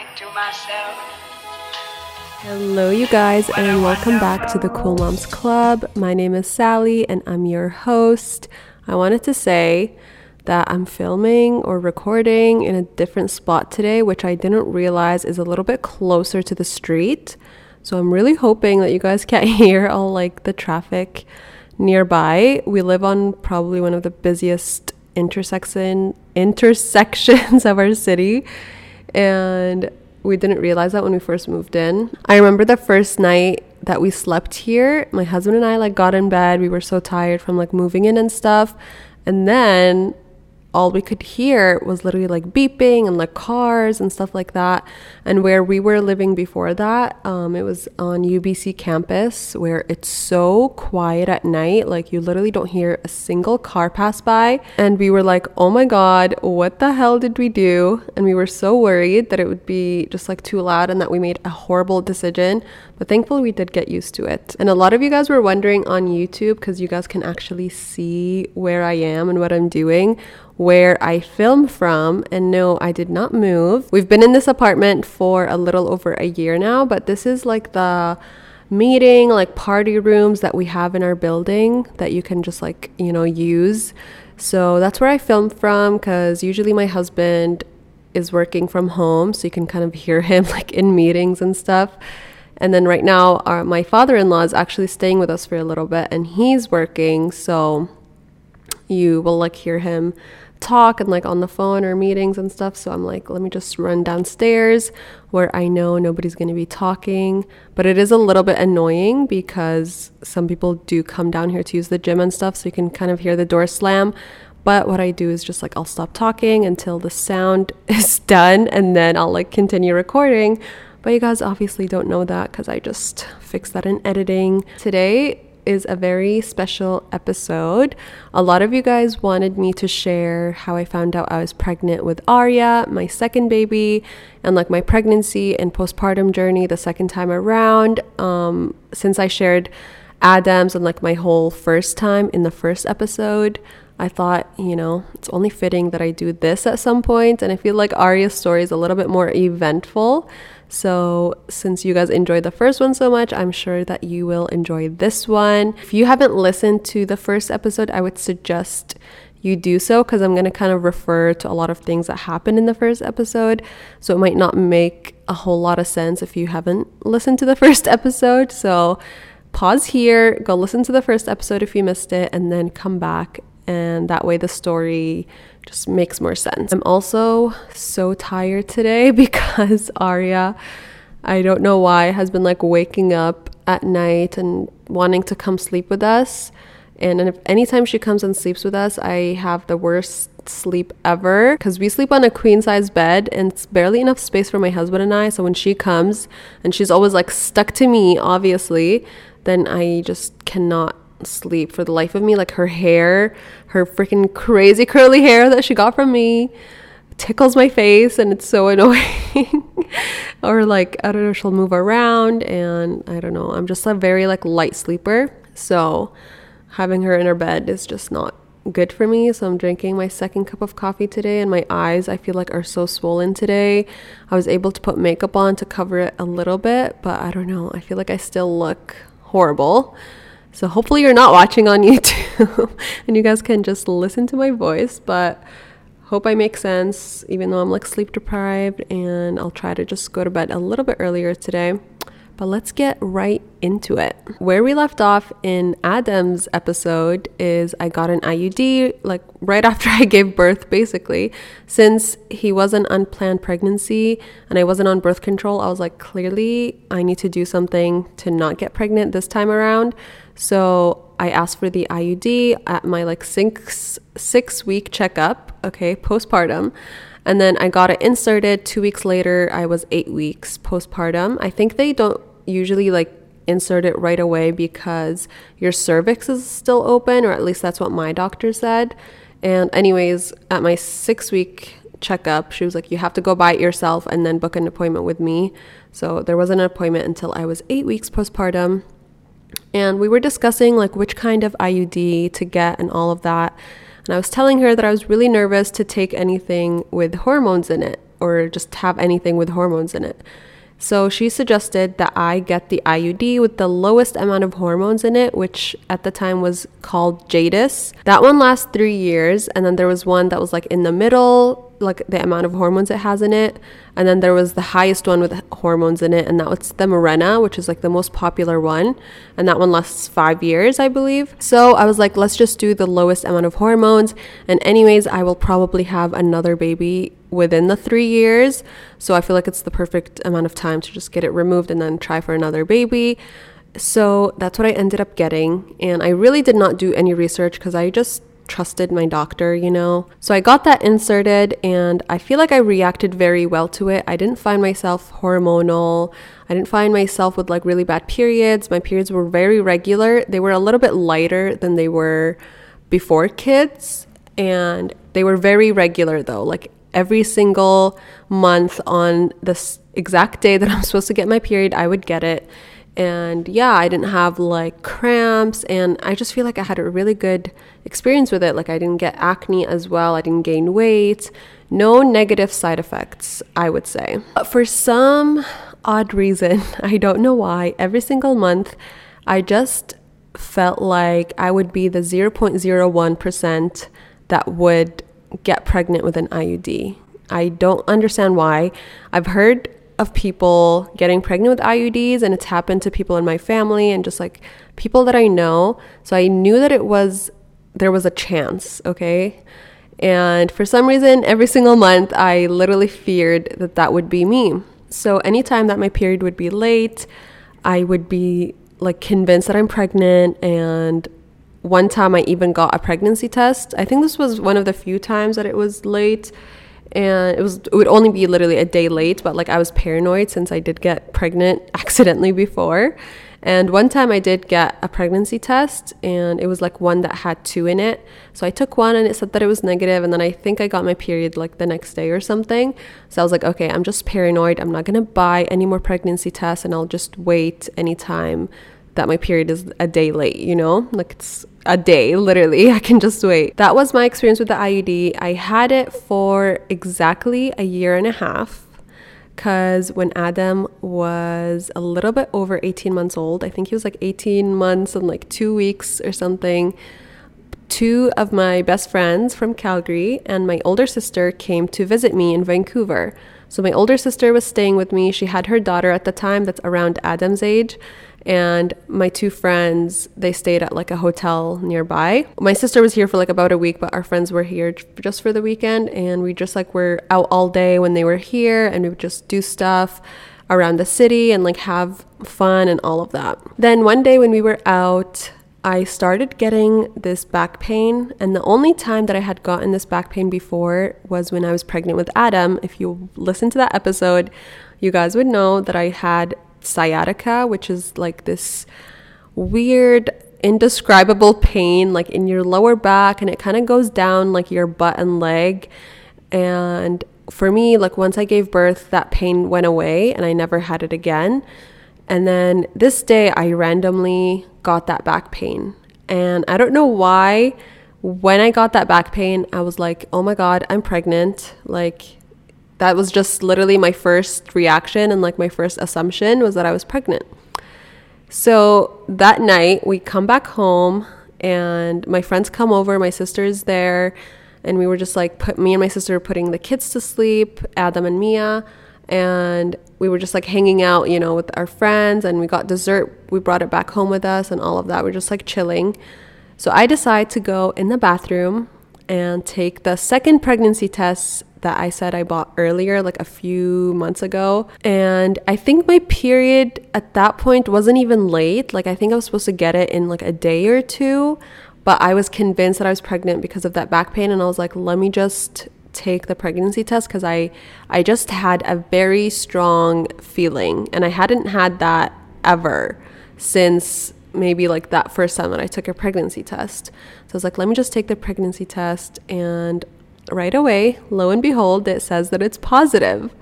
into myself. Hello, you guys, and welcome back to the Cool Moms Club. My name is Sali, and I'm your host. I wanted to say that I'm filming or recording in a different spot today, which I didn't realize is a little bit closer to the street. So I'm really hoping that you guys can't hear all like the traffic nearby. We live on probably one of the busiest intersection intersections of our city, and we didn't realize that when we first moved in. I remember the first night that we slept here, my husband and I like got in bed. We were so tired from like moving in and stuff. And then all we could hear was literally like beeping and like cars and stuff like that. And where we were living before that, um, it was on UBC campus where it's so quiet at night. Like you literally don't hear a single car pass by. And we were like, oh my God, what the hell did we do? And we were so worried that it would be just like too loud and that we made a horrible decision. But thankfully, we did get used to it. And a lot of you guys were wondering on YouTube because you guys can actually see where I am and what I'm doing where I film from. And no, I did not move. We've been in this apartment for a little over a year now, but this is like the meeting, like party rooms that we have in our building that you can just like, you know, use. So that's where I film from because usually my husband is working from home, so you can kind of hear him like in meetings and stuff. And then right now, our, my father in law is actually staying with us for a little bit and he's working. So you will like hear him talk and like on the phone or meetings and stuff. So I'm like, let me just run downstairs where I know nobody's going to be talking. But it is a little bit annoying because some people do come down here to use the gym and stuff. So you can kind of hear the door slam. But what I do is just like I'll stop talking until the sound is done and then I'll like continue recording. But you guys obviously don't know that because I just fixed that in editing. Today, is a very special episode. A lot of you guys wanted me to share how I found out I was pregnant with Arya, my second baby, and like my pregnancy and postpartum journey the second time around. Um, since I shared Adams and like my whole first time in the first episode, I thought, you know, it's only fitting that I do this at some point. And I feel like Arya's story is a little bit more eventful. So, since you guys enjoyed the first one so much, I'm sure that you will enjoy this one. If you haven't listened to the first episode, I would suggest you do so because I'm going to kind of refer to a lot of things that happened in the first episode. So, it might not make a whole lot of sense if you haven't listened to the first episode. So, pause here, go listen to the first episode if you missed it, and then come back. And that way, the story just makes more sense. I'm also so tired today because Arya, I don't know why, has been like waking up at night and wanting to come sleep with us. And, and if anytime she comes and sleeps with us, I have the worst sleep ever because we sleep on a queen size bed and it's barely enough space for my husband and I. So when she comes and she's always like stuck to me, obviously, then I just cannot sleep for the life of me. Like her hair, her freaking crazy curly hair that she got from me tickles my face and it's so annoying. or like, I don't know, she'll move around and I don't know. I'm just a very like light sleeper. So having her in her bed is just not good for me. So I'm drinking my second cup of coffee today and my eyes I feel like are so swollen today. I was able to put makeup on to cover it a little bit, but I don't know. I feel like I still look horrible. So hopefully you're not watching on YouTube and you guys can just listen to my voice, but hope I make sense even though I'm like sleep deprived and I'll try to just go to bed a little bit earlier today. But let's get right into it. Where we left off in Adam's episode is I got an IUD like right after I gave birth, basically. Since he was an unplanned pregnancy and I wasn't on birth control, I was like, clearly I need to do something to not get pregnant this time around. So I asked for the IUD at my like six six week checkup, okay, postpartum. And then I got it inserted. Two weeks later, I was eight weeks postpartum. I think they don't usually like insert it right away because your cervix is still open, or at least that's what my doctor said. And, anyways, at my six week checkup, she was like, You have to go buy it yourself and then book an appointment with me. So there wasn't an appointment until I was eight weeks postpartum. And we were discussing like which kind of IUD to get and all of that. And I was telling her that I was really nervous to take anything with hormones in it, or just have anything with hormones in it. So she suggested that I get the IUD with the lowest amount of hormones in it, which at the time was called Jaydess. That one lasts three years, and then there was one that was like in the middle, like the amount of hormones it has in it. And then there was the highest one with hormones in it, and that was the Mirena, which is like the most popular one. And that one lasts five years, I believe. So I was like, let's just do the lowest amount of hormones. And, anyways, I will probably have another baby within the three years. So I feel like it's the perfect amount of time to just get it removed and then try for another baby. So that's what I ended up getting. And I really did not do any research because I just trusted my doctor, you know. So I got that inserted and I feel like I reacted very well to it. I didn't find myself hormonal. I didn't find myself with like really bad periods. My periods were very regular. They were a little bit lighter than they were before kids and they were very regular though. Like every single month on this exact day that I'm supposed to get my period, I would get it. And yeah, I didn't have like cramps, and I just feel like I had a really good experience with it. Like, I didn't get acne as well, I didn't gain weight, no negative side effects, I would say. But for some odd reason, I don't know why, every single month, I just felt like I would be the 0.01% that would get pregnant with an IUD. I don't understand why. I've heard of people getting pregnant with IUDs and it's happened to people in my family and just like people that I know. So I knew that it was there was a chance, okay? And for some reason every single month I literally feared that that would be me. So anytime that my period would be late, I would be like convinced that I'm pregnant and one time I even got a pregnancy test. I think this was one of the few times that it was late and it was it would only be literally a day late, but like I was paranoid since I did get pregnant accidentally before. And one time I did get a pregnancy test and it was like one that had two in it. So I took one and it said that it was negative and then I think I got my period like the next day or something. So I was like, okay, I'm just paranoid. I'm not going to buy any more pregnancy tests and I'll just wait anytime that my period is a day late, you know? Like it's a day, literally. I can just wait. That was my experience with the IUD. I had it for exactly a year and a half because when Adam was a little bit over 18 months old, I think he was like 18 months and like two weeks or something. Two of my best friends from Calgary and my older sister came to visit me in Vancouver. So, my older sister was staying with me. She had her daughter at the time that's around Adam's age and my two friends they stayed at like a hotel nearby. My sister was here for like about a week but our friends were here just for the weekend. And we just like were out all day when they were here and we would just do stuff around the city and like have fun and all of that. Then one day when we were out I started getting this back pain, and the only time that I had gotten this back pain before was when I was pregnant with Adam. If you listen to that episode, you guys would know that I had sciatica, which is like this weird, indescribable pain, like in your lower back, and it kind of goes down like your butt and leg. And for me, like once I gave birth, that pain went away and I never had it again. And then this day, I randomly got that back pain. And I don't know why, when I got that back pain, I was like, oh my God, I'm pregnant. Like, that was just literally my first reaction and like my first assumption was that I was pregnant. So that night we come back home and my friends come over, my sister's there, and we were just like put me and my sister were putting the kids to sleep, Adam and Mia, and we were just like hanging out, you know, with our friends and we got dessert. We brought it back home with us and all of that. We're just like chilling. So I decide to go in the bathroom and take the second pregnancy test that I said I bought earlier, like a few months ago. And I think my period at that point wasn't even late. Like, I think I was supposed to get it in like a day or two, but I was convinced that I was pregnant because of that back pain. And I was like, let me just take the pregnancy test because I, I just had a very strong feeling. And I hadn't had that ever since maybe like that first time that I took a pregnancy test. So I was like, let me just take the pregnancy test. And right away, lo and behold, it says that it's positive.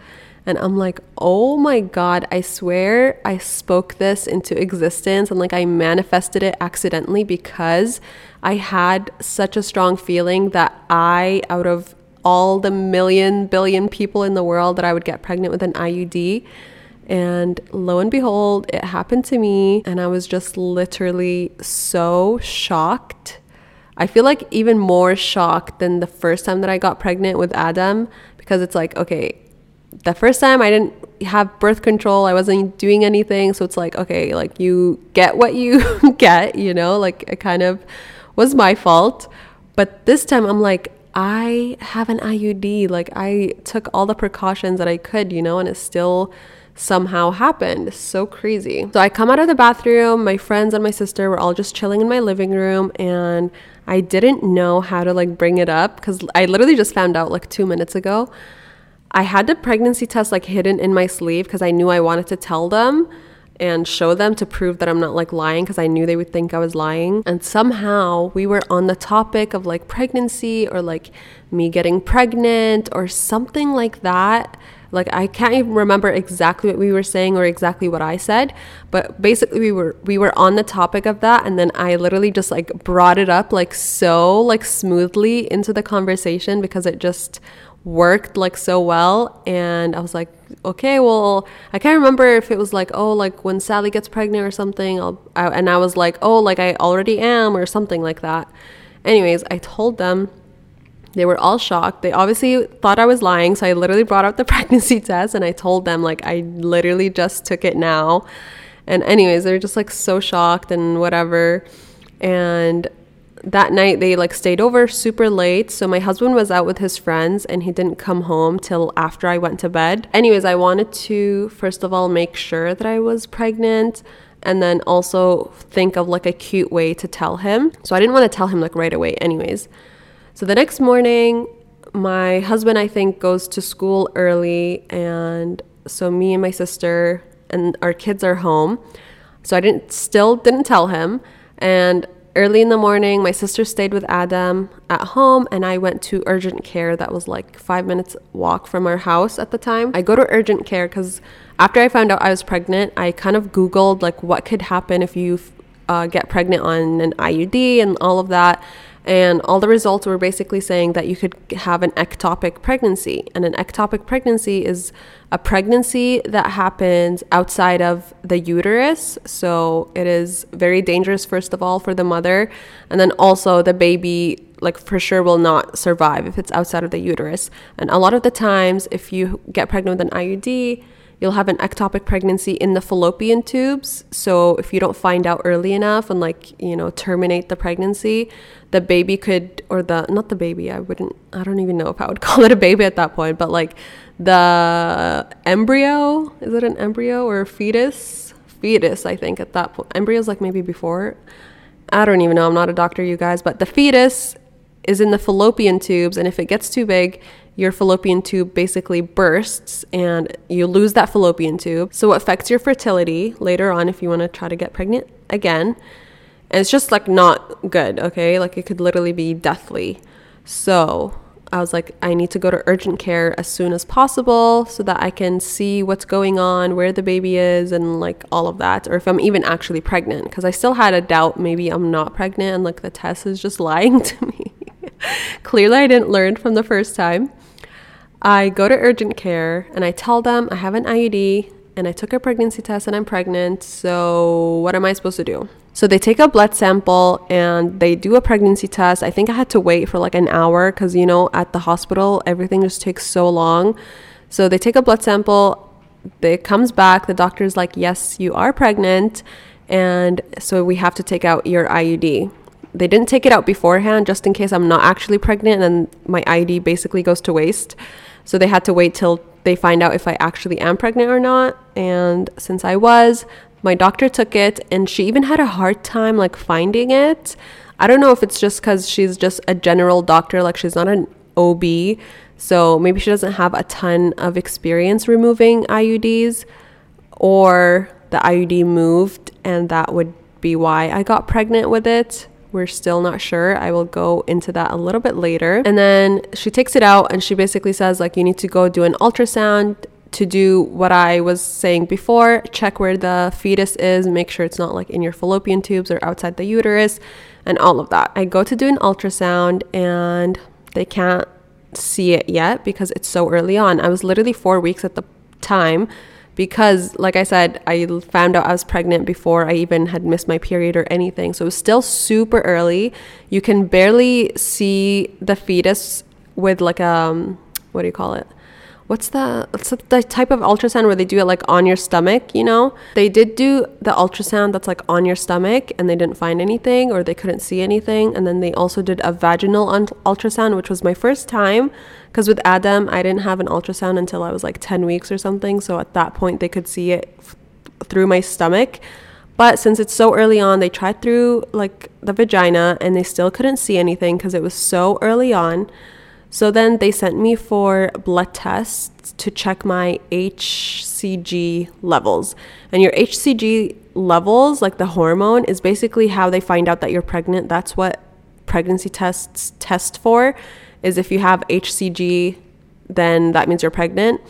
And I'm like, oh my God, I swear I spoke this into existence and like I manifested it accidentally because I had such a strong feeling that I, out of all the million billion people in the world that I would get pregnant with an IUD. And lo and behold, it happened to me, and I was just literally so shocked. I feel like even more shocked than the first time that I got pregnant with Adam because it's like, okay, the first time I didn't have birth control, I wasn't doing anything. So it's like, okay, like you get what you get, you know, like it kind of was my fault. But this time I'm like, I have an IUD. Like I took all the precautions that I could, you know, and it still somehow happened. So crazy. So I come out of the bathroom, my friends and my sister were all just chilling in my living room and I didn't know how to like bring it up cuz I literally just found out like 2 minutes ago. I had the pregnancy test like hidden in my sleeve cuz I knew I wanted to tell them and show them to prove that I'm not like lying because I knew they would think I was lying. And somehow we were on the topic of like pregnancy or like me getting pregnant or something like that. Like I can't even remember exactly what we were saying or exactly what I said, but basically we were we were on the topic of that and then I literally just like brought it up like so like smoothly into the conversation because it just worked like so well and i was like okay well i can't remember if it was like oh like when Sali gets pregnant or something I'll, I, and i was like oh like i already am or something like that. Anyways i told them they were all shocked. They obviously thought I was lying, so I literally brought out the pregnancy test and I told them like I literally just took it now. And anyways, they're just like so shocked and whatever. And that night they like stayed over super late so my husband was out with his friends and he didn't come home till after i went to bed anyways i wanted to first of all make sure that i was pregnant and then also think of like a cute way to tell him so i didn't want to tell him like right away anyways so the next morning, my husband, I think, goes to school early. And so me and my sister and our kids are home. So I didn't still didn't tell him. And early in the morning, my sister stayed with Adam at home and I went to urgent care that was like 5 minutes walk from our house at the time. I go to urgent care cuz after I found out I was pregnant, I kind of googled like what could happen if you uh, get pregnant on an IUD and all of that. And all the results were basically saying that you could have an ectopic pregnancy. And an ectopic pregnancy is a pregnancy that happens outside of the uterus. So it is very dangerous, first of all, for the mother. And then also the baby, like for sure, will not survive if it's outside of the uterus. And a lot of the times, if you get pregnant with an IUD, you'll have an ectopic pregnancy in the fallopian tubes. So if you don't find out early enough and like, you know, terminate the pregnancy, the baby could or the not the baby, I wouldn't I don't even know if I would call it a baby at that point, but like the embryo, is it an embryo or a fetus? Fetus, I think at that point. Embryo is like maybe before. I don't even know. I'm not a doctor, you guys, but the fetus is in the fallopian tubes and if it gets too big, your fallopian tube basically bursts and you lose that fallopian tube. So it affects your fertility later on if you want to try to get pregnant again. And it's just like not good, okay? Like it could literally be deathly. So I was like, I need to go to urgent care as soon as possible so that I can see what's going on, where the baby is, and like all of that, or if I'm even actually pregnant. Because I still had a doubt maybe I'm not pregnant and like the test is just lying to me. Clearly, I didn't learn from the first time. I go to urgent care and I tell them I have an IUD and I took a pregnancy test and I'm pregnant. So, what am I supposed to do? So, they take a blood sample and they do a pregnancy test. I think I had to wait for like an hour because, you know, at the hospital, everything just takes so long. So, they take a blood sample, it comes back. The doctor's like, Yes, you are pregnant. And so, we have to take out your IUD they didn't take it out beforehand just in case I'm not actually pregnant and my IUD basically goes to waste. So they had to wait till they find out if I actually am pregnant or not. And since I was, my doctor took it and she even had a hard time like finding it. I don't know if it's just because she's just a general doctor, like she's not an OB. So maybe she doesn't have a ton of experience removing IUDs or the IUD moved and that would be why I got pregnant with it. We're still not sure. I will go into that a little bit later. And then she takes it out and she basically says, like, you need to go do an ultrasound to do what I was saying before check where the fetus is, make sure it's not like in your fallopian tubes or outside the uterus, and all of that. I go to do an ultrasound and they can't see it yet because it's so early on. I was literally four weeks at the time because, like I said, I found out I was pregnant before I even had missed my period or anything. So it was still super early. You can barely see the fetus with like a, um, what do you call it? What's the what's the type of ultrasound where they do it like on your stomach you know? They did do the ultrasound that's like on your stomach and they didn't find anything or they couldn't see anything. And then they also did a vaginal un- ultrasound which was my first time because with adam i didn't have an ultrasound until i was like 10 weeks or something. So at that point they could see it f- through my stomach. But since it's so early on they tried through like the vagina and they still couldn't see anything because it was so early on so then they sent me for blood tests to check my HCG levels. And your HCG levels, like the hormone, is basically how they find out that you're pregnant. That's what pregnancy tests test for is if you have HCG, then that means you're pregnant.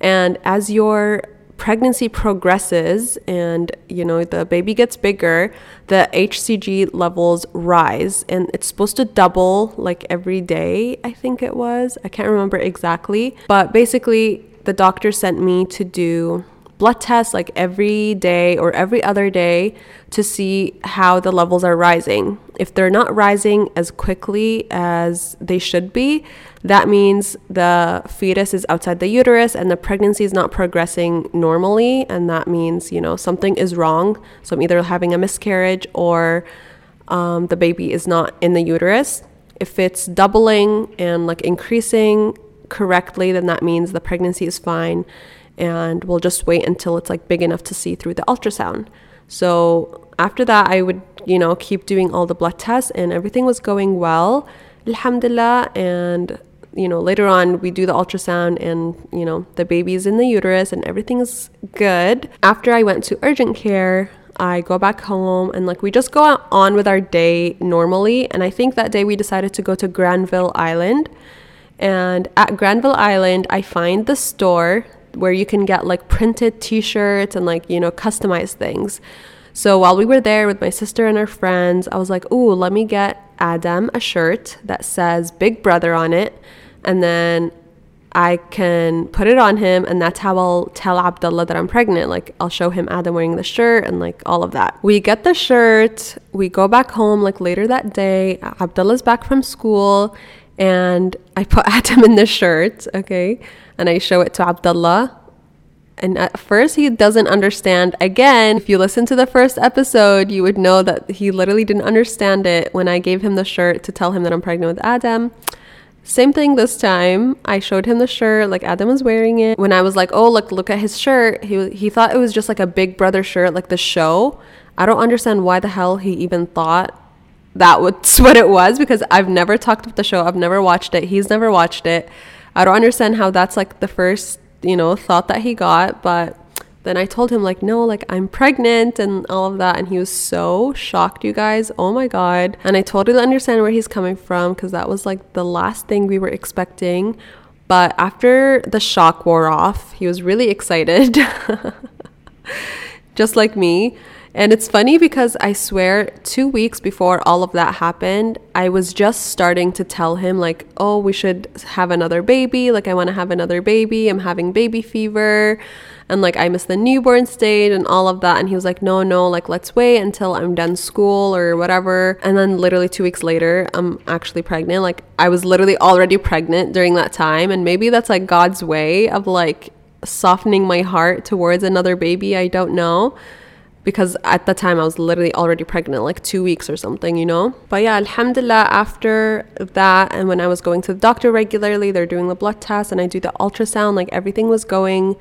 And as your pregnancy progresses and you know the baby gets bigger the hcg levels rise. And it's supposed to double like every day i think it was. I can't remember exactly. But basically the doctor sent me to do blood tests like every day or every other day to see how the levels are rising. If they're not rising as quickly as they should be, that means the fetus is outside the uterus and the pregnancy is not progressing normally. And that means, you know, something is wrong. So I'm either having a miscarriage or um, the baby is not in the uterus. If it's doubling and like increasing correctly, then that means the pregnancy is fine and we'll just wait until it's like big enough to see through the ultrasound. So after that, I would, you know, keep doing all the blood tests and everything was going well. Alhamdulillah. And, you know, later on, we do the ultrasound and, you know, the baby's in the uterus and everything's good. After I went to urgent care, I go back home and like we just go on with our day normally. And I think that day we decided to go to Granville Island. And at Granville Island, I find the store where you can get like printed t-shirts and like you know customized things so while we were there with my sister and our friends i was like ooh let me get adam a shirt that says big brother on it and then I can put it on him, and that's how I'll tell Abdullah that I'm pregnant. Like, I'll show him Adam wearing the shirt and like all of that. We get the shirt, we go back home like later that day. Abdullah's back from school, and I put Adam in the shirt, okay? and I show it to Abdullah. And at first, he doesn't understand. Again, if you listen to the first episode, you would know that he literally didn't understand it when I gave him the shirt to tell him that I'm pregnant with Adam. Same thing this time. I showed him the shirt, like Adam was wearing it. When I was like, "Oh, look, look at his shirt," he he thought it was just like a Big Brother shirt, like the show. I don't understand why the hell he even thought that was what it was because I've never talked about the show. I've never watched it. He's never watched it. I don't understand how that's like the first, you know, thought that he got, but then I told him like no like I'm pregnant and all of that and he was so shocked you guys oh my god and I totally understand where he's coming from because that was like the last thing we were expecting but after the shock wore off he was really excited just like me and it's funny because I swear, two weeks before all of that happened, I was just starting to tell him, like, oh, we should have another baby. Like, I want to have another baby. I'm having baby fever. And like, I miss the newborn stage and all of that. And he was like, no, no, like, let's wait until I'm done school or whatever. And then literally two weeks later, I'm actually pregnant. Like, I was literally already pregnant during that time. And maybe that's like God's way of like softening my heart towards another baby. I don't know because at the time I was literally already pregnant, like two weeks or something, you know? But yeah, Alhamdulillah, after that, and when I was going to the doctor regularly, they're doing the blood test and I do the ultrasound, like everything was going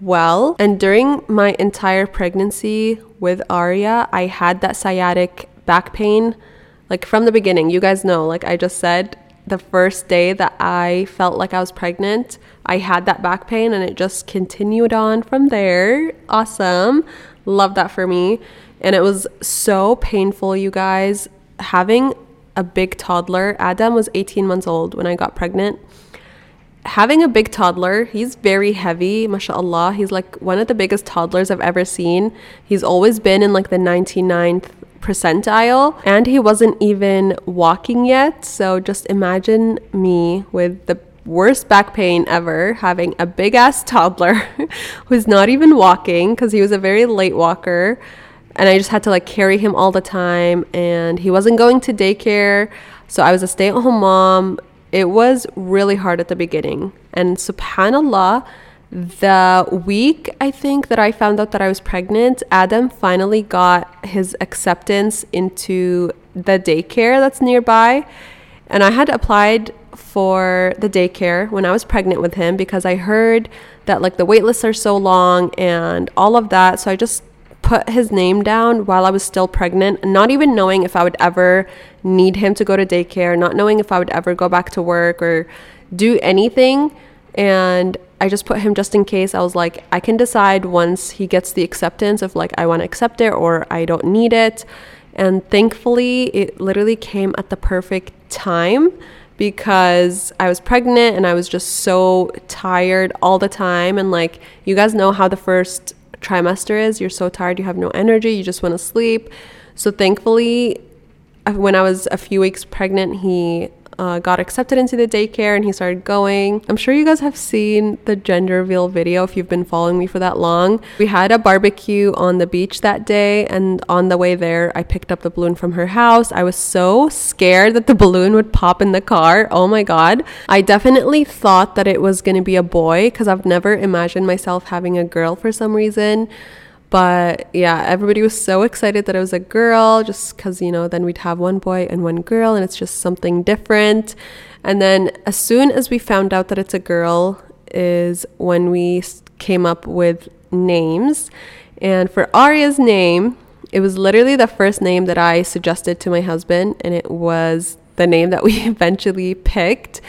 well. And during my entire pregnancy with Arya, I had that sciatic back pain, like from the beginning. You guys know, like I just said, the first day that I felt like I was pregnant, I had that back pain and it just continued on from there. Awesome. Love that for me. And it was so painful, you guys. Having a big toddler, Adam was 18 months old when I got pregnant. Having a big toddler, he's very heavy, mashallah. He's like one of the biggest toddlers I've ever seen. He's always been in like the 99th percentile and he wasn't even walking yet. So just imagine me with the worst back pain ever having a big ass toddler who's not even walking because he was a very late walker and I just had to like carry him all the time and he wasn't going to daycare so I was a stay-at-home mom. It was really hard at the beginning and subhanallah the week I think that I found out that I was pregnant Adam finally got his acceptance into the daycare that's nearby and I had applied for the daycare when I was pregnant with him because I heard that like the wait lists are so long and all of that. So I just put his name down while I was still pregnant, not even knowing if I would ever need him to go to daycare, not knowing if I would ever go back to work or do anything. And I just put him just in case. I was like, I can decide once he gets the acceptance of like, I want to accept it or I don't need it. And thankfully, it literally came at the perfect time because I was pregnant and I was just so tired all the time. And like, you guys know how the first trimester is you're so tired, you have no energy, you just want to sleep. So, thankfully, uh, when I was a few weeks pregnant, he uh, got accepted into the daycare and he started going. I'm sure you guys have seen the gender reveal video if you've been following me for that long. We had a barbecue on the beach that day, and on the way there, I picked up the balloon from her house. I was so scared that the balloon would pop in the car. Oh my god. I definitely thought that it was going to be a boy because I've never imagined myself having a girl for some reason. But yeah, everybody was so excited that it was a girl just because, you know, then we'd have one boy and one girl and it's just something different. And then as soon as we found out that it's a girl, is when we came up with names. And for Arya's name, it was literally the first name that I suggested to my husband, and it was the name that we eventually picked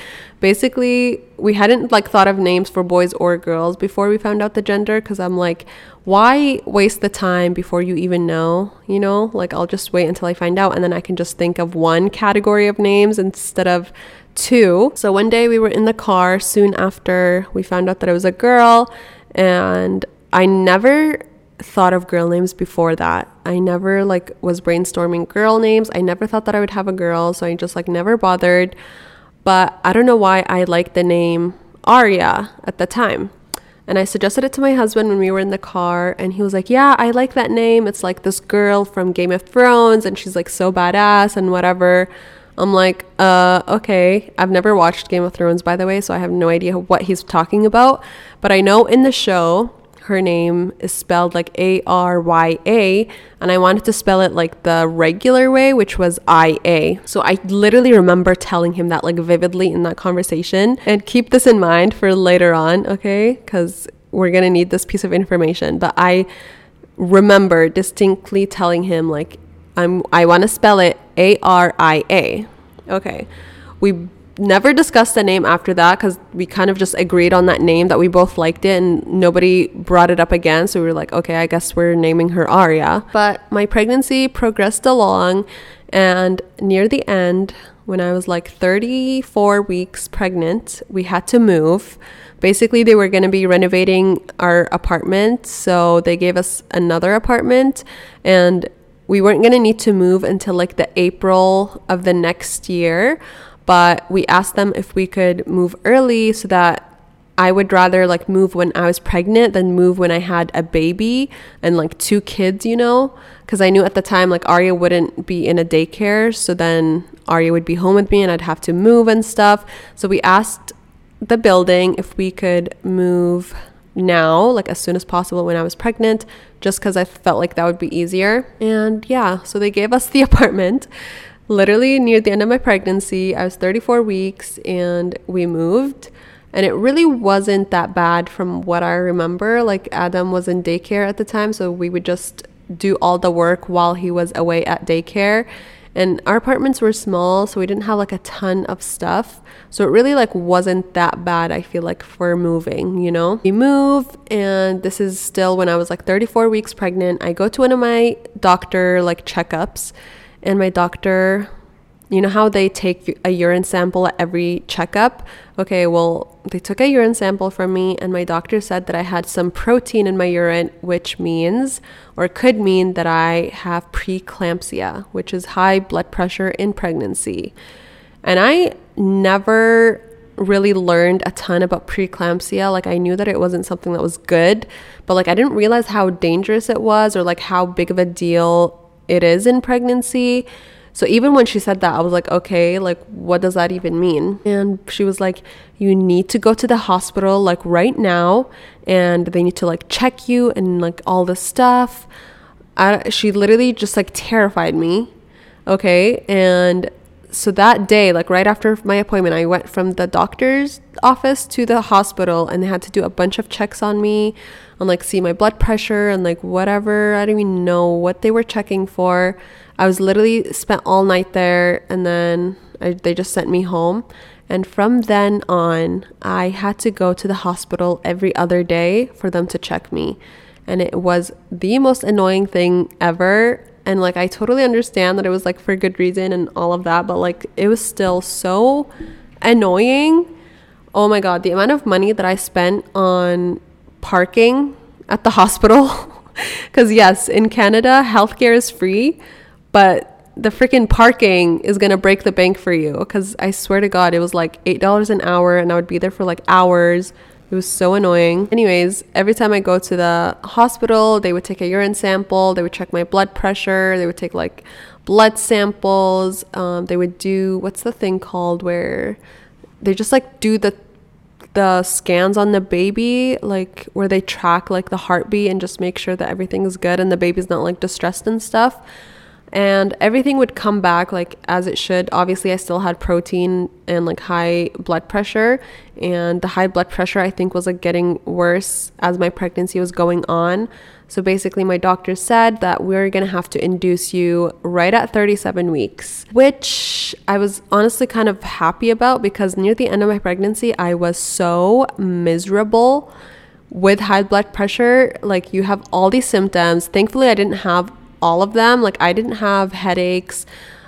basically we hadn't like thought of names for boys or girls before we found out the gender because i'm like why waste the time before you even know you know like i'll just wait until i find out and then i can just think of one category of names instead of two so one day we were in the car soon after we found out that it was a girl and i never thought of girl names before that. I never like was brainstorming girl names. I never thought that I would have a girl, so I just like never bothered. But I don't know why I liked the name Arya at the time. And I suggested it to my husband when we were in the car, and he was like, Yeah, I like that name. It's like this girl from Game of Thrones, and she's like so badass and whatever. I'm like, uh, okay. I've never watched Game of Thrones, by the way, so I have no idea what he's talking about. But I know in the show, her name is spelled like A R Y A, and I wanted to spell it like the regular way, which was I A. So I literally remember telling him that like vividly in that conversation. And keep this in mind for later on, okay? Because we're gonna need this piece of information. But I remember distinctly telling him like I'm I want to spell it A R I A. Okay. We never discussed the name after that because we kind of just agreed on that name that we both liked it and nobody brought it up again. So we were like, okay, I guess we're naming her Arya. But my pregnancy progressed along, and near the end, when I was like 34 weeks pregnant, we had to move. Basically, they were going to be renovating our apartment. So they gave us another apartment and we weren't going to need to move until like the April of the next year but we asked them if we could move early so that I would rather like move when I was pregnant than move when I had a baby and like two kids, you know? Because I knew at the time like Arya wouldn't be in a daycare. So then Arya would be home with me and I'd have to move and stuff. So we asked the building if we could move now, like as soon as possible when I was pregnant, just because I felt like that would be easier. And yeah, so they gave us the apartment literally near the end of my pregnancy. I was 34 weeks and we moved. And it really wasn't that bad from what I remember. Like, Adam was in daycare at the time, so we would just do all the work while he was away at daycare. And our apartments were small, so we didn't have like a ton of stuff. So it really like wasn't that bad, I feel like, for moving, you know? We move and this is still when I was like 34 weeks pregnant. I go to one of my doctor like checkups and my doctor you know how they take a urine sample at every checkup? Okay, well, they took a urine sample from me, and my doctor said that I had some protein in my urine, which means, or could mean, that I have preeclampsia, which is high blood pressure in pregnancy. And I never really learned a ton about preeclampsia. Like I knew that it wasn't something that was good, but like I didn't realize how dangerous it was or like how big of a deal it is in pregnancy. So even when she said that, I was like, okay, like what does that even mean? And she was like, you need to go to the hospital like right now and they need to like check you and like all this stuff. I, she literally just like terrified me. Okay. And so that day, like right after my appointment, I went from the doctor's office to the hospital and they had to do a bunch of checks on me and like see my blood pressure and like whatever. I don't even know what they were checking for. I was literally spent all night there and then I, they just sent me home. And from then on, I had to go to the hospital every other day for them to check me. And it was the most annoying thing ever and like I totally understand that it was like for good reason and all of that, but like it was still so annoying. Oh my god, the amount of money that I spent on parking at the hospital. Because, yes, in Canada, healthcare is free, but the freaking parking is going to break the bank for you. Because I swear to God, it was like $8 an hour, and I would be there for like hours it was so annoying. Anyways, every time I go to the hospital, they would take a urine sample, they would check my blood pressure, they would take like blood samples. Um, they would do what's the thing called where they just like do the the scans on the baby, like where they track like the heartbeat and just make sure that everything's good and the baby's not like distressed and stuff and everything would come back like as it should. Obviously, I still had protein and like high blood pressure, and the high blood pressure I think was like getting worse as my pregnancy was going on. So basically, my doctor said that we're gonna have to induce you right at 37 weeks, which I was honestly kind of happy about because near the end of my pregnancy, I was so miserable with high blood pressure. Like, you have all these symptoms. Thankfully, I didn't have all of them. Like I didn't have headaches.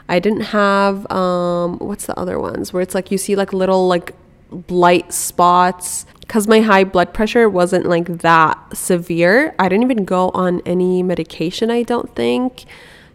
I didn't have um what's the other ones where it's like you see like little like blight spots cuz my high blood pressure wasn't like that severe. I didn't even go on any medication, I don't think.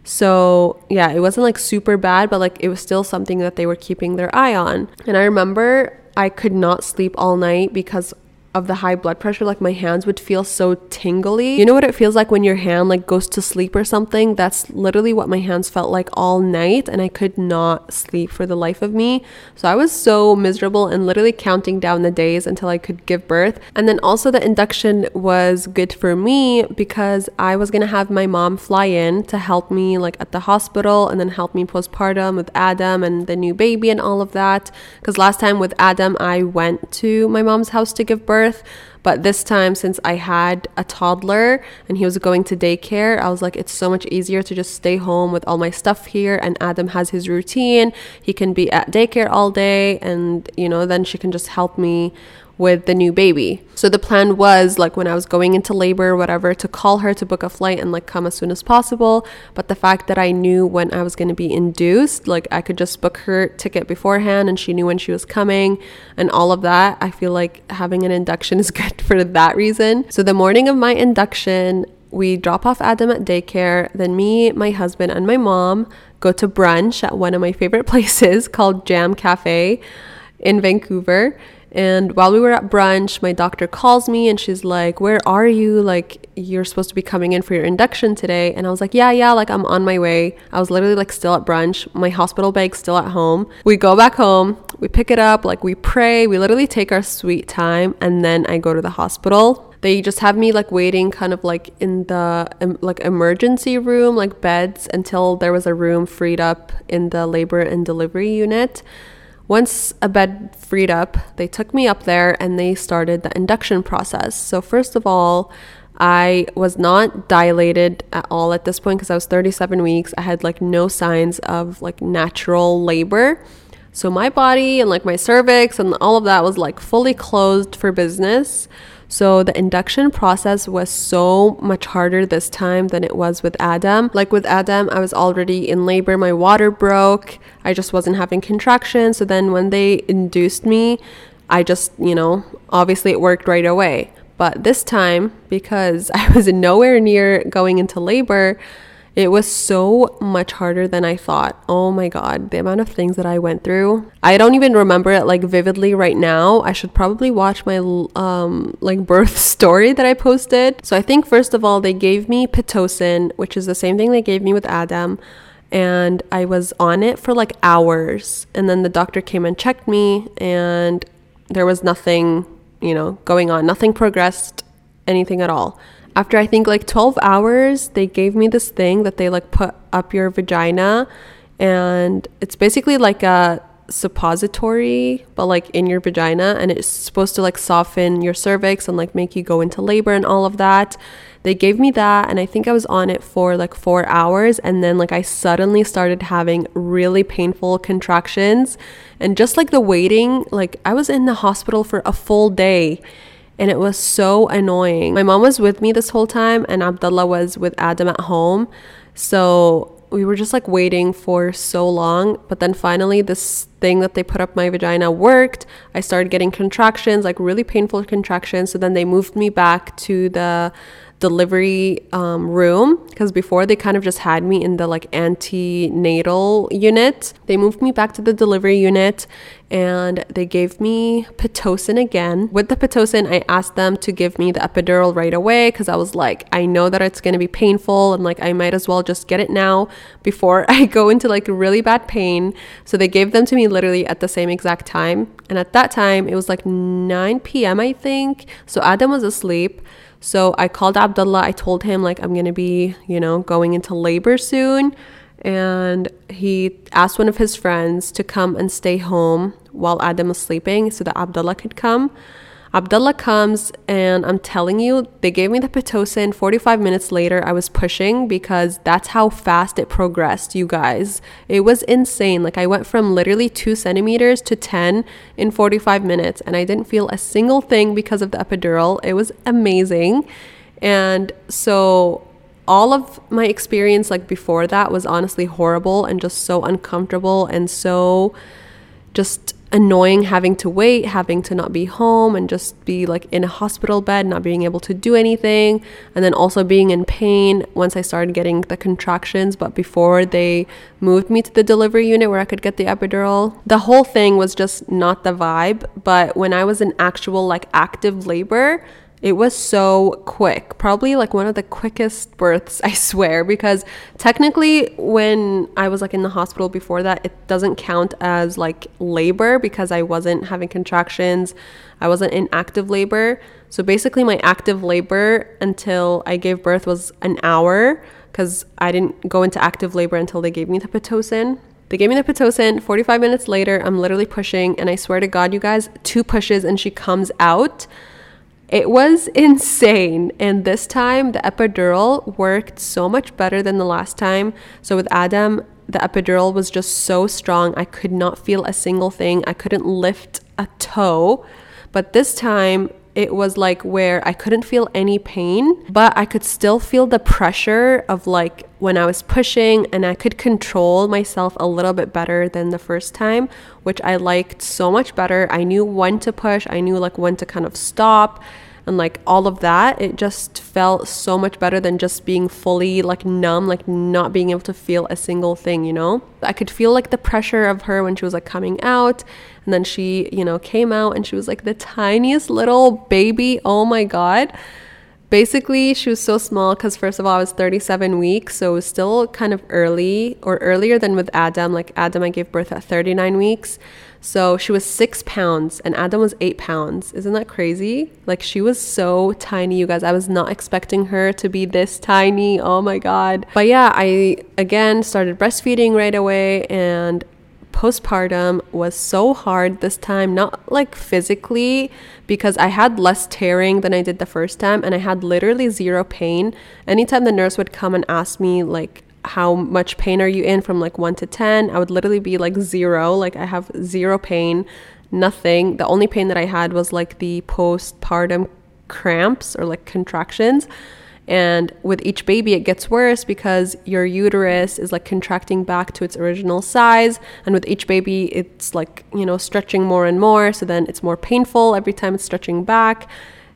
So, yeah, it wasn't like super bad, but like it was still something that they were keeping their eye on. And I remember I could not sleep all night because of the high blood pressure like my hands would feel so tingly. You know what it feels like when your hand like goes to sleep or something? That's literally what my hands felt like all night and i could not sleep for the life of me. So i was so miserable and literally counting down the days until i could give birth. And then also the induction was good for me because i was to have my mom fly in to help me like at the hospital and then help me postpartum with adam and the new baby and all of that. Because last time with adam i went to my mom's house to give birth birth. But this time, since I had a toddler and he was going to daycare, I was like, it's so much easier to just stay home with all my stuff here. And Adam has his routine. He can be at daycare all day. And, you know, then she can just help me with the new baby. So the plan was like when I was going into labor or whatever to call her to book a flight and like come as soon as possible. But the fact that I knew when I was going to be induced, like I could just book her ticket beforehand and she knew when she was coming and all of that, I feel like having an induction is good for that reason. So the morning of my induction, we drop off Adam at daycare. Then me, my husband, and my mom go to brunch at one of my favorite places called Jam Cafe in Vancouver. And while we were at brunch, my doctor calls me and she's like, Where are you? Like, you're supposed to be coming in for your induction today. And I was like, Yeah, yeah, like I'm on my way. I was literally like still at brunch, my hospital bag still at home. We go back home, we pick it up, like we pray, we literally take our sweet time, and then I go to the hospital they just have me like waiting kind of like in the like emergency room like beds until there was a room freed up in the labor and delivery unit once a bed freed up, they took me up there and they started the induction process. So, first of all, I was not dilated at all at this point because I was 37 weeks. I had like no signs of like natural labor. So, my body and like my cervix and all of that was like fully closed for business. So the induction process was so much harder this time than it was with Adam. Like with Adam, I was already in labor, my water broke, I just wasn't having contractions. So then when they induced me, I just, you know, obviously it worked right away. But this time, because I was nowhere near going into labor, It was so much harder than I thought. Oh my god, the amount of things that I went through. I don't even remember it like vividly right now. I should probably watch my um like birth story that I posted. So I think first of all they gave me pitocin, which is the same thing they gave me with Adam, and I was on it for like hours. And then the doctor came and checked me and there was nothing, you know, going on. Nothing progressed anything at all after I think like 12 hours, they gave me this thing that they like put up your vagina and it's basically like a suppository but like in your vagina and it's supposed to like soften your cervix and like make you go into labor and all of that. They gave me that and I think I was on it for like 4 hours and then like I suddenly started having really painful contractions and just like the waiting like I was in the hospital for a full day and it was so annoying. My mom was with me this whole time, and Abdullah was with Adam at home. So we were just like waiting for so long. But then finally, this thing that they put up my vagina worked. I started getting contractions, like really painful contractions. So then they moved me back to the delivery um, room because before they kind of just had me in the like antenatal unit. They moved me back to the delivery unit and they gave me Pitocin again. With the Pitocin, I asked them to give me the epidural right away because I was like, I know that it's going to be painful and like I might as well just get it now before I go into like really bad pain. So they gave them to me literally at the same exact time. And at that time, it was like 9 p.m., I think. So Adam was asleep. So I called Abdullah. I told him, like, I'm going to be, you know, going into labor soon. And he asked one of his friends to come and stay home while Adam was sleeping so that Abdullah could come. Abdullah comes, and I'm telling you, they gave me the Pitocin. 45 minutes later, I was pushing because that's how fast it progressed, you guys. It was insane. Like, I went from literally two centimeters to 10 in 45 minutes, and I didn't feel a single thing because of the epidural. It was amazing. And so, all of my experience, like before that, was honestly horrible and just so uncomfortable and so just annoying having to wait, having to not be home and just be like in a hospital bed, not being able to do anything, and then also being in pain once I started getting the contractions. But before they moved me to the delivery unit where I could get the epidural, the whole thing was just not the vibe. But when I was in actual like active labor, it was so quick, probably like one of the quickest births, I swear, because technically, when I was like in the hospital before that, it doesn't count as like labor because I wasn't having contractions, I wasn't in active labor. So basically, my active labor until I gave birth was an hour because I didn't go into active labor until they gave me the Pitocin. They gave me the Pitocin. 45 minutes later, I'm literally pushing, and I swear to God, you guys, two pushes and she comes out. It was insane. And this time, the epidural worked so much better than the last time. So, with Adam, the epidural was just so strong. I could not feel a single thing, I couldn't lift a toe. But this time, it was like where I couldn't feel any pain, but I could still feel the pressure of like when I was pushing, and I could control myself a little bit better than the first time, which I liked so much better. I knew when to push, I knew like when to kind of stop and like all of that it just felt so much better than just being fully like numb like not being able to feel a single thing you know? I could feel like the pressure of her when she was like coming out and then she you know came out and she was like the tiniest little baby. Oh my god. Basically she was so small because first of all i was 37 weeks so it was still kind of early or earlier than with adam. Like adam i gave birth at 39 weeks so she was six pounds and Adam was eight pounds. Isn't that crazy? Like she was so tiny, you guys. I was not expecting her to be this tiny. Oh my God. But yeah, I again started breastfeeding right away and postpartum was so hard this time, not like physically, because I had less tearing than I did the first time, and I had literally zero pain. Anytime the nurse would come and ask me, like, how much pain are you in from like 1 to 10 i would literally be like zero. Like i have zero pain nothing. The only pain that i had was like the postpartum cramps or like contractions. And with each baby it gets worse because your uterus is like contracting back to its original size. And with each baby it's like you know stretching more and more. So then it's more painful every time it's stretching back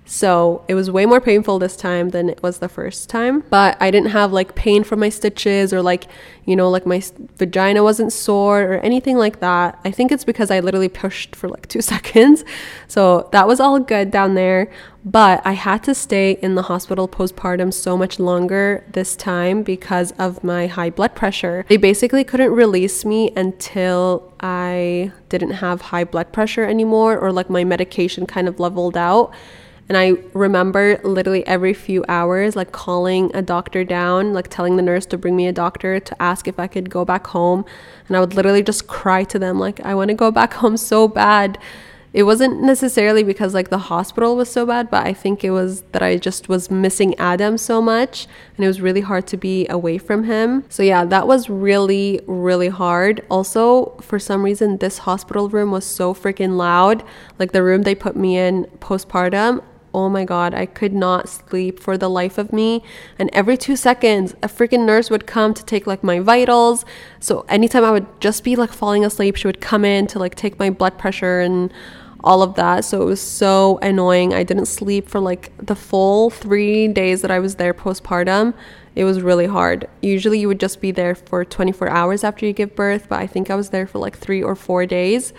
So it was way more painful this time than it was the first time. But I didn't have like pain from my stitches or like, you know, like my vagina wasn't sore or anything like that. I think it's because I literally pushed for like two seconds. So that was all good down there. But I had to stay in the hospital postpartum so much longer this time because of my high blood pressure. They basically couldn't release me until I didn't have high blood pressure anymore or like my medication kind of leveled out. And I remember literally every few hours, like calling a doctor down, like telling the nurse to bring me a doctor to ask if I could go back home. And I would literally just cry to them, like, I want to go back home so bad. It wasn't necessarily because like the hospital was so bad, but I think it was that I just was missing Adam so much and it was really hard to be away from him. So yeah, that was really really hard. Also, for some reason this hospital room was so freaking loud. Like the room they put me in postpartum, oh my god, I could not sleep for the life of me. And every two seconds, a freaking nurse would come to take like my vitals. So anytime I would just be like falling asleep, she would come in to like take my blood pressure and all of that. So it was so annoying. I didn't sleep for like the full three days that I was there postpartum. It was really hard. Usually you would just be there for 24 hours after you give birth, but I think I was there for like three or four days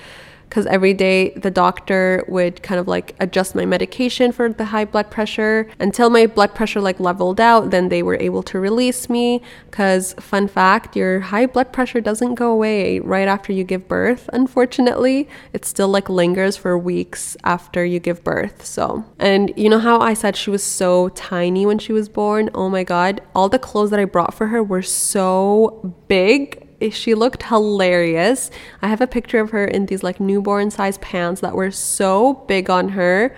because every day the doctor would kind of like adjust my medication for the high blood pressure. Until my blood pressure like leveled out then they were able to release me. Because fun fact your high blood pressure doesn't go away right after you give birth unfortunately. It still like lingers for weeks after you give birth so. And you know how i said she was so tiny when she was born? Oh my god. All the clothes that i brought for her were so big she looked hilarious. I have a picture of her in these like newborn size pants that were so big on her.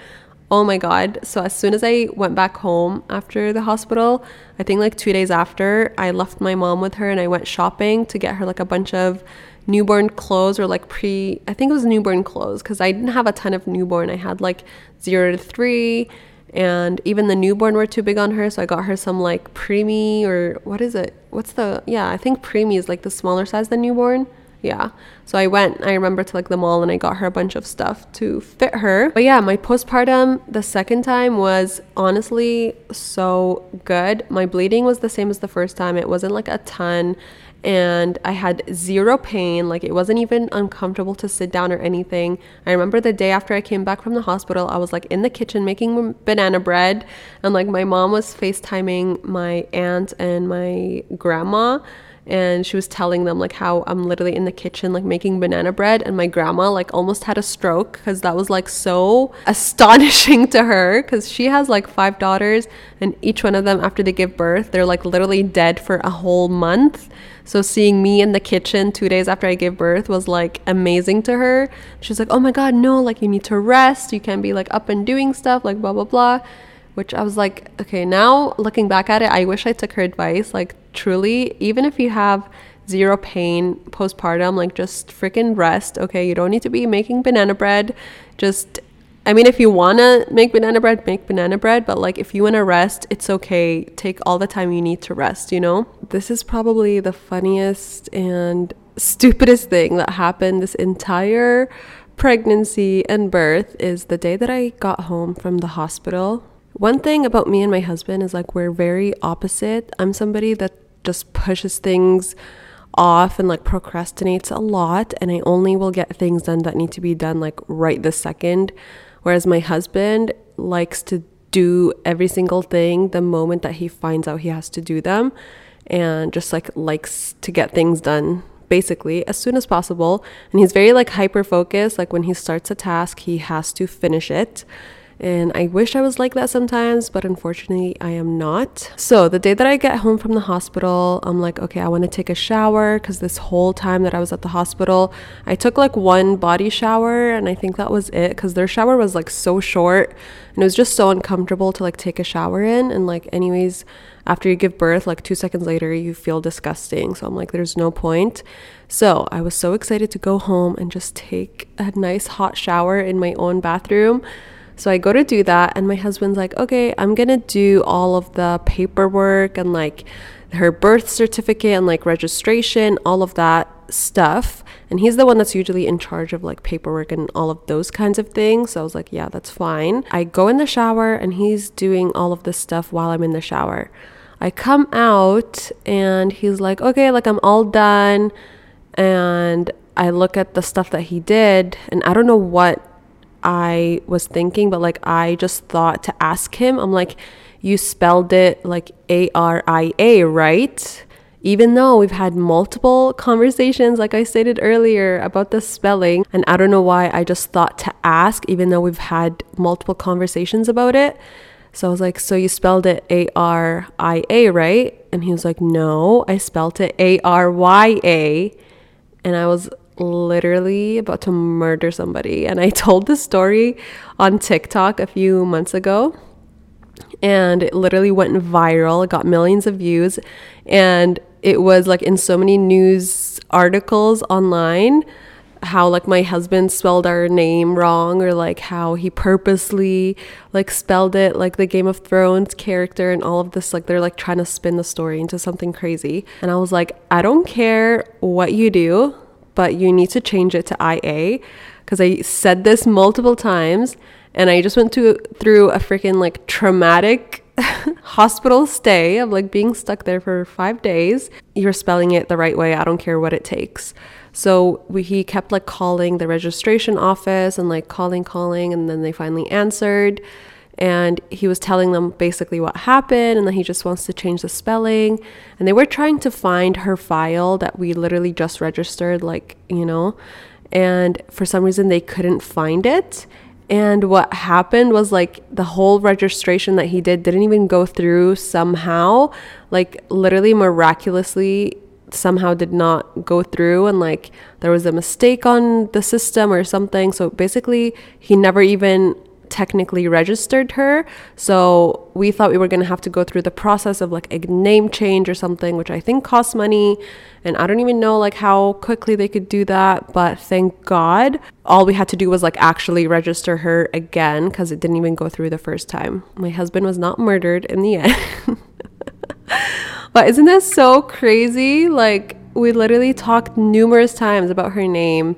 Oh my god. So as soon as I went back home after the hospital, I think like 2 days after, I left my mom with her and I went shopping to get her like a bunch of newborn clothes or like pre I think it was newborn clothes cuz I didn't have a ton of newborn. I had like 0 to 3 and even the newborn were too big on her so i got her some like preemie or what is it what's the yeah i think preemie is like the smaller size than newborn. Yeah. So i went i remember to like the mall and i got her a bunch of stuff to fit her. But yeah my postpartum the second time was honestly so good. My bleeding was the same as the first time. It wasn't like a ton and I had zero pain. Like it wasn't even uncomfortable to sit down or anything. I remember the day after I came back from the hospital, I was like in the kitchen making banana bread, and like my mom was FaceTiming my aunt and my grandma and she was telling them like how I'm literally in the kitchen like making banana bread and my grandma like almost had a stroke because that was like so astonishing to her because she has like five daughters and each one of them after they give birth they're like literally dead for a whole month so seeing me in the kitchen two days after I gave birth was like amazing to her. She's like, oh my God, no, like you need to rest. You can't be like up and doing stuff, like blah, blah, blah. Which I was like, okay, now looking back at it, I wish I took her advice. Like, truly, even if you have zero pain postpartum, like just freaking rest, okay? You don't need to be making banana bread. Just I mean, if you want to make banana bread, make banana bread, but like if you want to rest, it's okay. Take all the time you need to rest, you know? This is probably the funniest and stupidest thing that happened this entire pregnancy and birth is the day that I got home from the hospital. One thing about me and my husband is like we're very opposite. I'm somebody that just pushes things off and like procrastinates a lot and I only will get things done that need to be done like right this second. Whereas my husband likes to do every single thing the moment that he finds out he has to do them and just like likes to get things done basically as soon as possible. And he's very like hyper focused like when he starts a task he has to finish it and I wish I was like that sometimes, but unfortunately, I am not. So, the day that I get home from the hospital, I'm like, okay, I want to take a shower because this whole time that I was at the hospital, I took like one body shower, and I think that was it because their shower was like so short and it was just so uncomfortable to like take a shower in. And like, anyways, after you give birth, like two seconds later, you feel disgusting. So, I'm like, there's no point. So, I was so excited to go home and just take a nice hot shower in my own bathroom. So I go to do that, and my husband's like, okay, I'm gonna do all of the paperwork and like her birth certificate and like registration, all of that stuff. And he's the one that's usually in charge of like paperwork and all of those kinds of things. So i was like yeah that's fine. I go in the shower and he's doing all of this stuff while i'm in the shower. I come out and he's like okay like i'm all done. And i look at the stuff that he did and i don't know what i was thinking but like i just thought to ask him i'm like you spelled it like a-r-i-a right even though we've had multiple conversations, like I stated earlier, about the spelling, and I don't know why I just thought to ask, even though we've had multiple conversations about it. So I was like, So you spelled it A R I A, right? And he was like, No, I spelled it A R Y A. And I was literally about to murder somebody. And I told this story on TikTok a few months ago and it literally went viral. It got millions of views, and it was like in so many news articles online how like my husband spelled our name wrong or like how he purposely like spelled it like the Game of Thrones character and all of this like they're like trying to spin the story into something crazy and I was like I don't care what you do but you need to change it to IA because I said this multiple times and I just went to through a freaking like traumatic hospital stay of like being stuck there for five days. You're spelling it the right way. I don't care what it takes. So we, he kept like calling the registration office and like calling, calling, and then they finally answered. And he was telling them basically what happened and that he just wants to change the spelling. And they were trying to find her file that we literally just registered, like, you know. And for some reason, they couldn't find it. And what happened was like the whole registration that he did didn't even go through somehow. Like, literally miraculously, somehow did not go through. And like, there was a mistake on the system or something. So basically, he never even technically registered her. So we thought we were going to have to go through the process of like a name change or something, which I think costs money. And I don't even know like how quickly they could do that. But thank God, all we had to do was like actually register her again because it didn't even go through the first time. My husband was not murdered in the end. but isn't that so crazy? Like, we literally talked numerous times about her name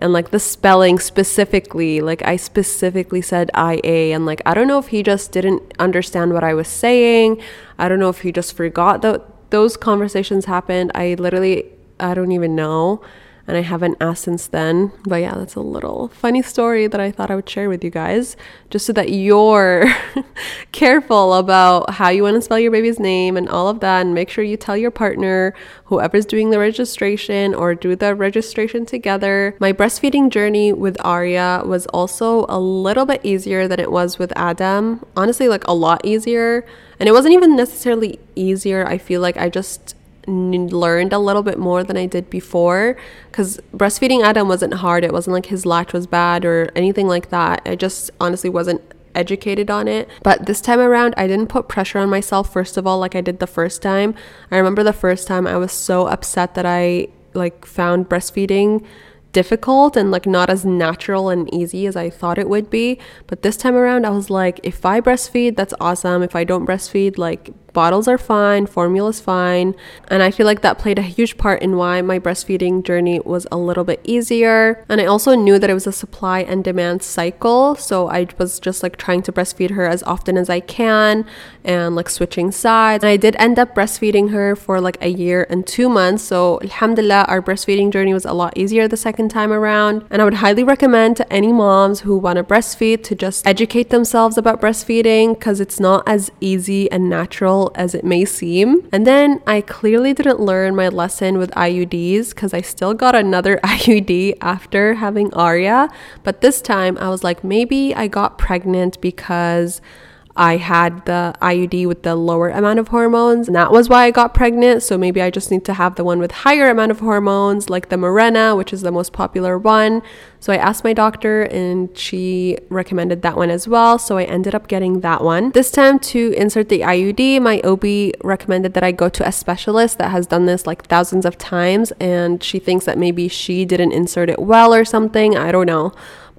and like the spelling specifically like i specifically said ia and like i don't know if he just didn't understand what i was saying. I don't know if he just forgot that those conversations happened. I literally i don't even know and I haven't asked since then. But yeah, that's a little funny story that I thought I would share with you guys, just so that you're careful about how you want to spell your baby's name and all of that. And make sure you tell your partner, whoever's doing the registration, or do the registration together. My breastfeeding journey with Aria was also a little bit easier than it was with Adam. Honestly, like a lot easier. And it wasn't even necessarily easier. I feel like I just learned a little bit more than I did before because breastfeeding Adam wasn't hard. It wasn't like his latch was bad or anything like that. I just honestly wasn't educated on it. But this time around, I didn't put pressure on myself, first of all, like I did the first time. I remember the first time I was so upset that I like found breastfeeding difficult and like not as natural and easy as I thought it would be. But this time around, I was like, if I breastfeed, that's awesome. If I don't breastfeed, like bottles are fine, formula's fine. And I feel like that played a huge part in why my breastfeeding journey was a little bit easier. And I also knew that it was a supply and demand cycle. So I was just like trying to breastfeed her as often as I can and like switching sides. And I did end up breastfeeding her for like a year and two months. So alhamdulillah, our breastfeeding journey was a lot easier the second time around. And I would highly recommend to any moms who want to breastfeed to just educate themselves about breastfeeding because it's not as easy and natural as it may seem. And then I clearly didn't learn my lesson with IUDs because I still got another IUD after having Aria, But this time I was like, maybe I got pregnant because I had the IUD with the lower amount of hormones, and that was why I got pregnant. So maybe I just need to have the one with higher amount of hormones, like the Mirena, which is the most popular one. So I asked my doctor, and she recommended that one as well. So I ended up getting that one. This time to insert the IUD, my OB recommended that I go to a specialist that has done this like thousands of times, and she thinks that maybe she didn't insert it well or something. I don't know.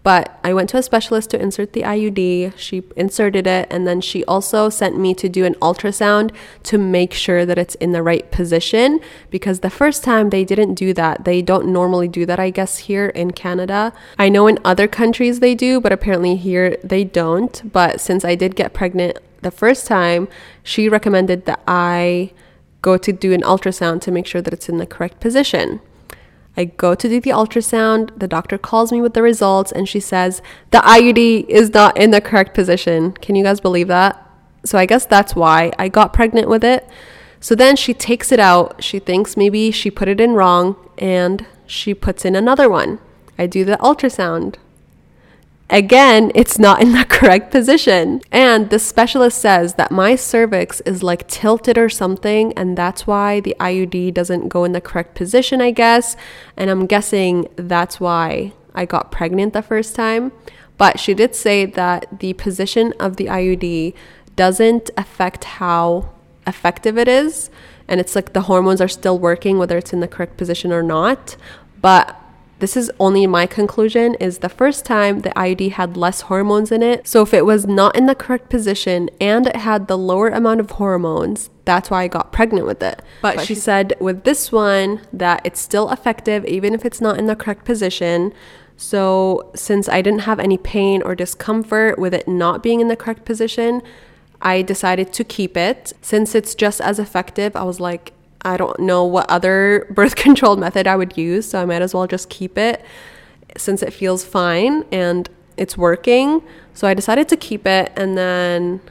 But I went to a specialist to insert the IUD. She inserted it, and then she also sent me to do an ultrasound to make sure that it's in the right position because the first time they didn't do that. They don't normally do that, I guess, here in Canada. I know in other countries they do, but apparently here they don't. But since I did get pregnant the first time, she recommended that I go to do an ultrasound to make sure that it's in the correct position. I go to do the ultrasound. The doctor calls me with the results and she says, The IUD is not in the correct position. Can you guys believe that? So I guess that's why I got pregnant with it. So then she takes it out. She thinks maybe she put it in wrong and she puts in another one. I do the ultrasound. Again, it's not in the correct position. And the specialist says that my cervix is like tilted or something, and that's why the IUD doesn't go in the correct position, I guess. And I'm guessing that's why I got pregnant the first time. But she did say that the position of the IUD doesn't affect how effective it is. And it's like the hormones are still working, whether it's in the correct position or not. But this is only my conclusion is the first time the IUD had less hormones in it. So if it was not in the correct position and it had the lower amount of hormones, that's why I got pregnant with it. But, but she said with this one that it's still effective even if it's not in the correct position. So since I didn't have any pain or discomfort with it not being in the correct position, I decided to keep it. Since it's just as effective, I was like, I don't know what other birth control method I would use, so I might as well just keep it since it feels fine and it's working. So I decided to keep it and then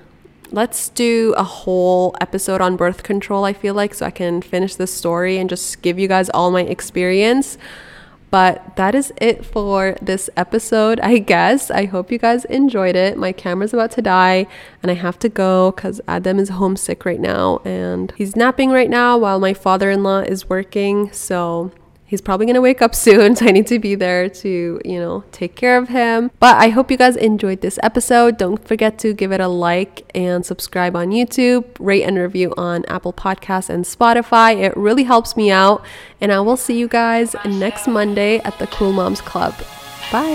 let's do a whole episode on birth control, I feel like, so I can finish this story and just give you guys all my experience. But that is it for this episode, I guess. I hope you guys enjoyed it. My camera's about to die and I have to go because Adam is homesick right now and he's napping right now while my father in law is working. So he's probably going to wake up soon, so I need to be there to, you know, take care of him. But I hope you guys enjoyed this episode. Don't forget to give it a like and subscribe on YouTube, rate and review on Apple Podcasts and Spotify. It really helps me out. And I will see you guys next Monday at the Cool Moms Club. Bye.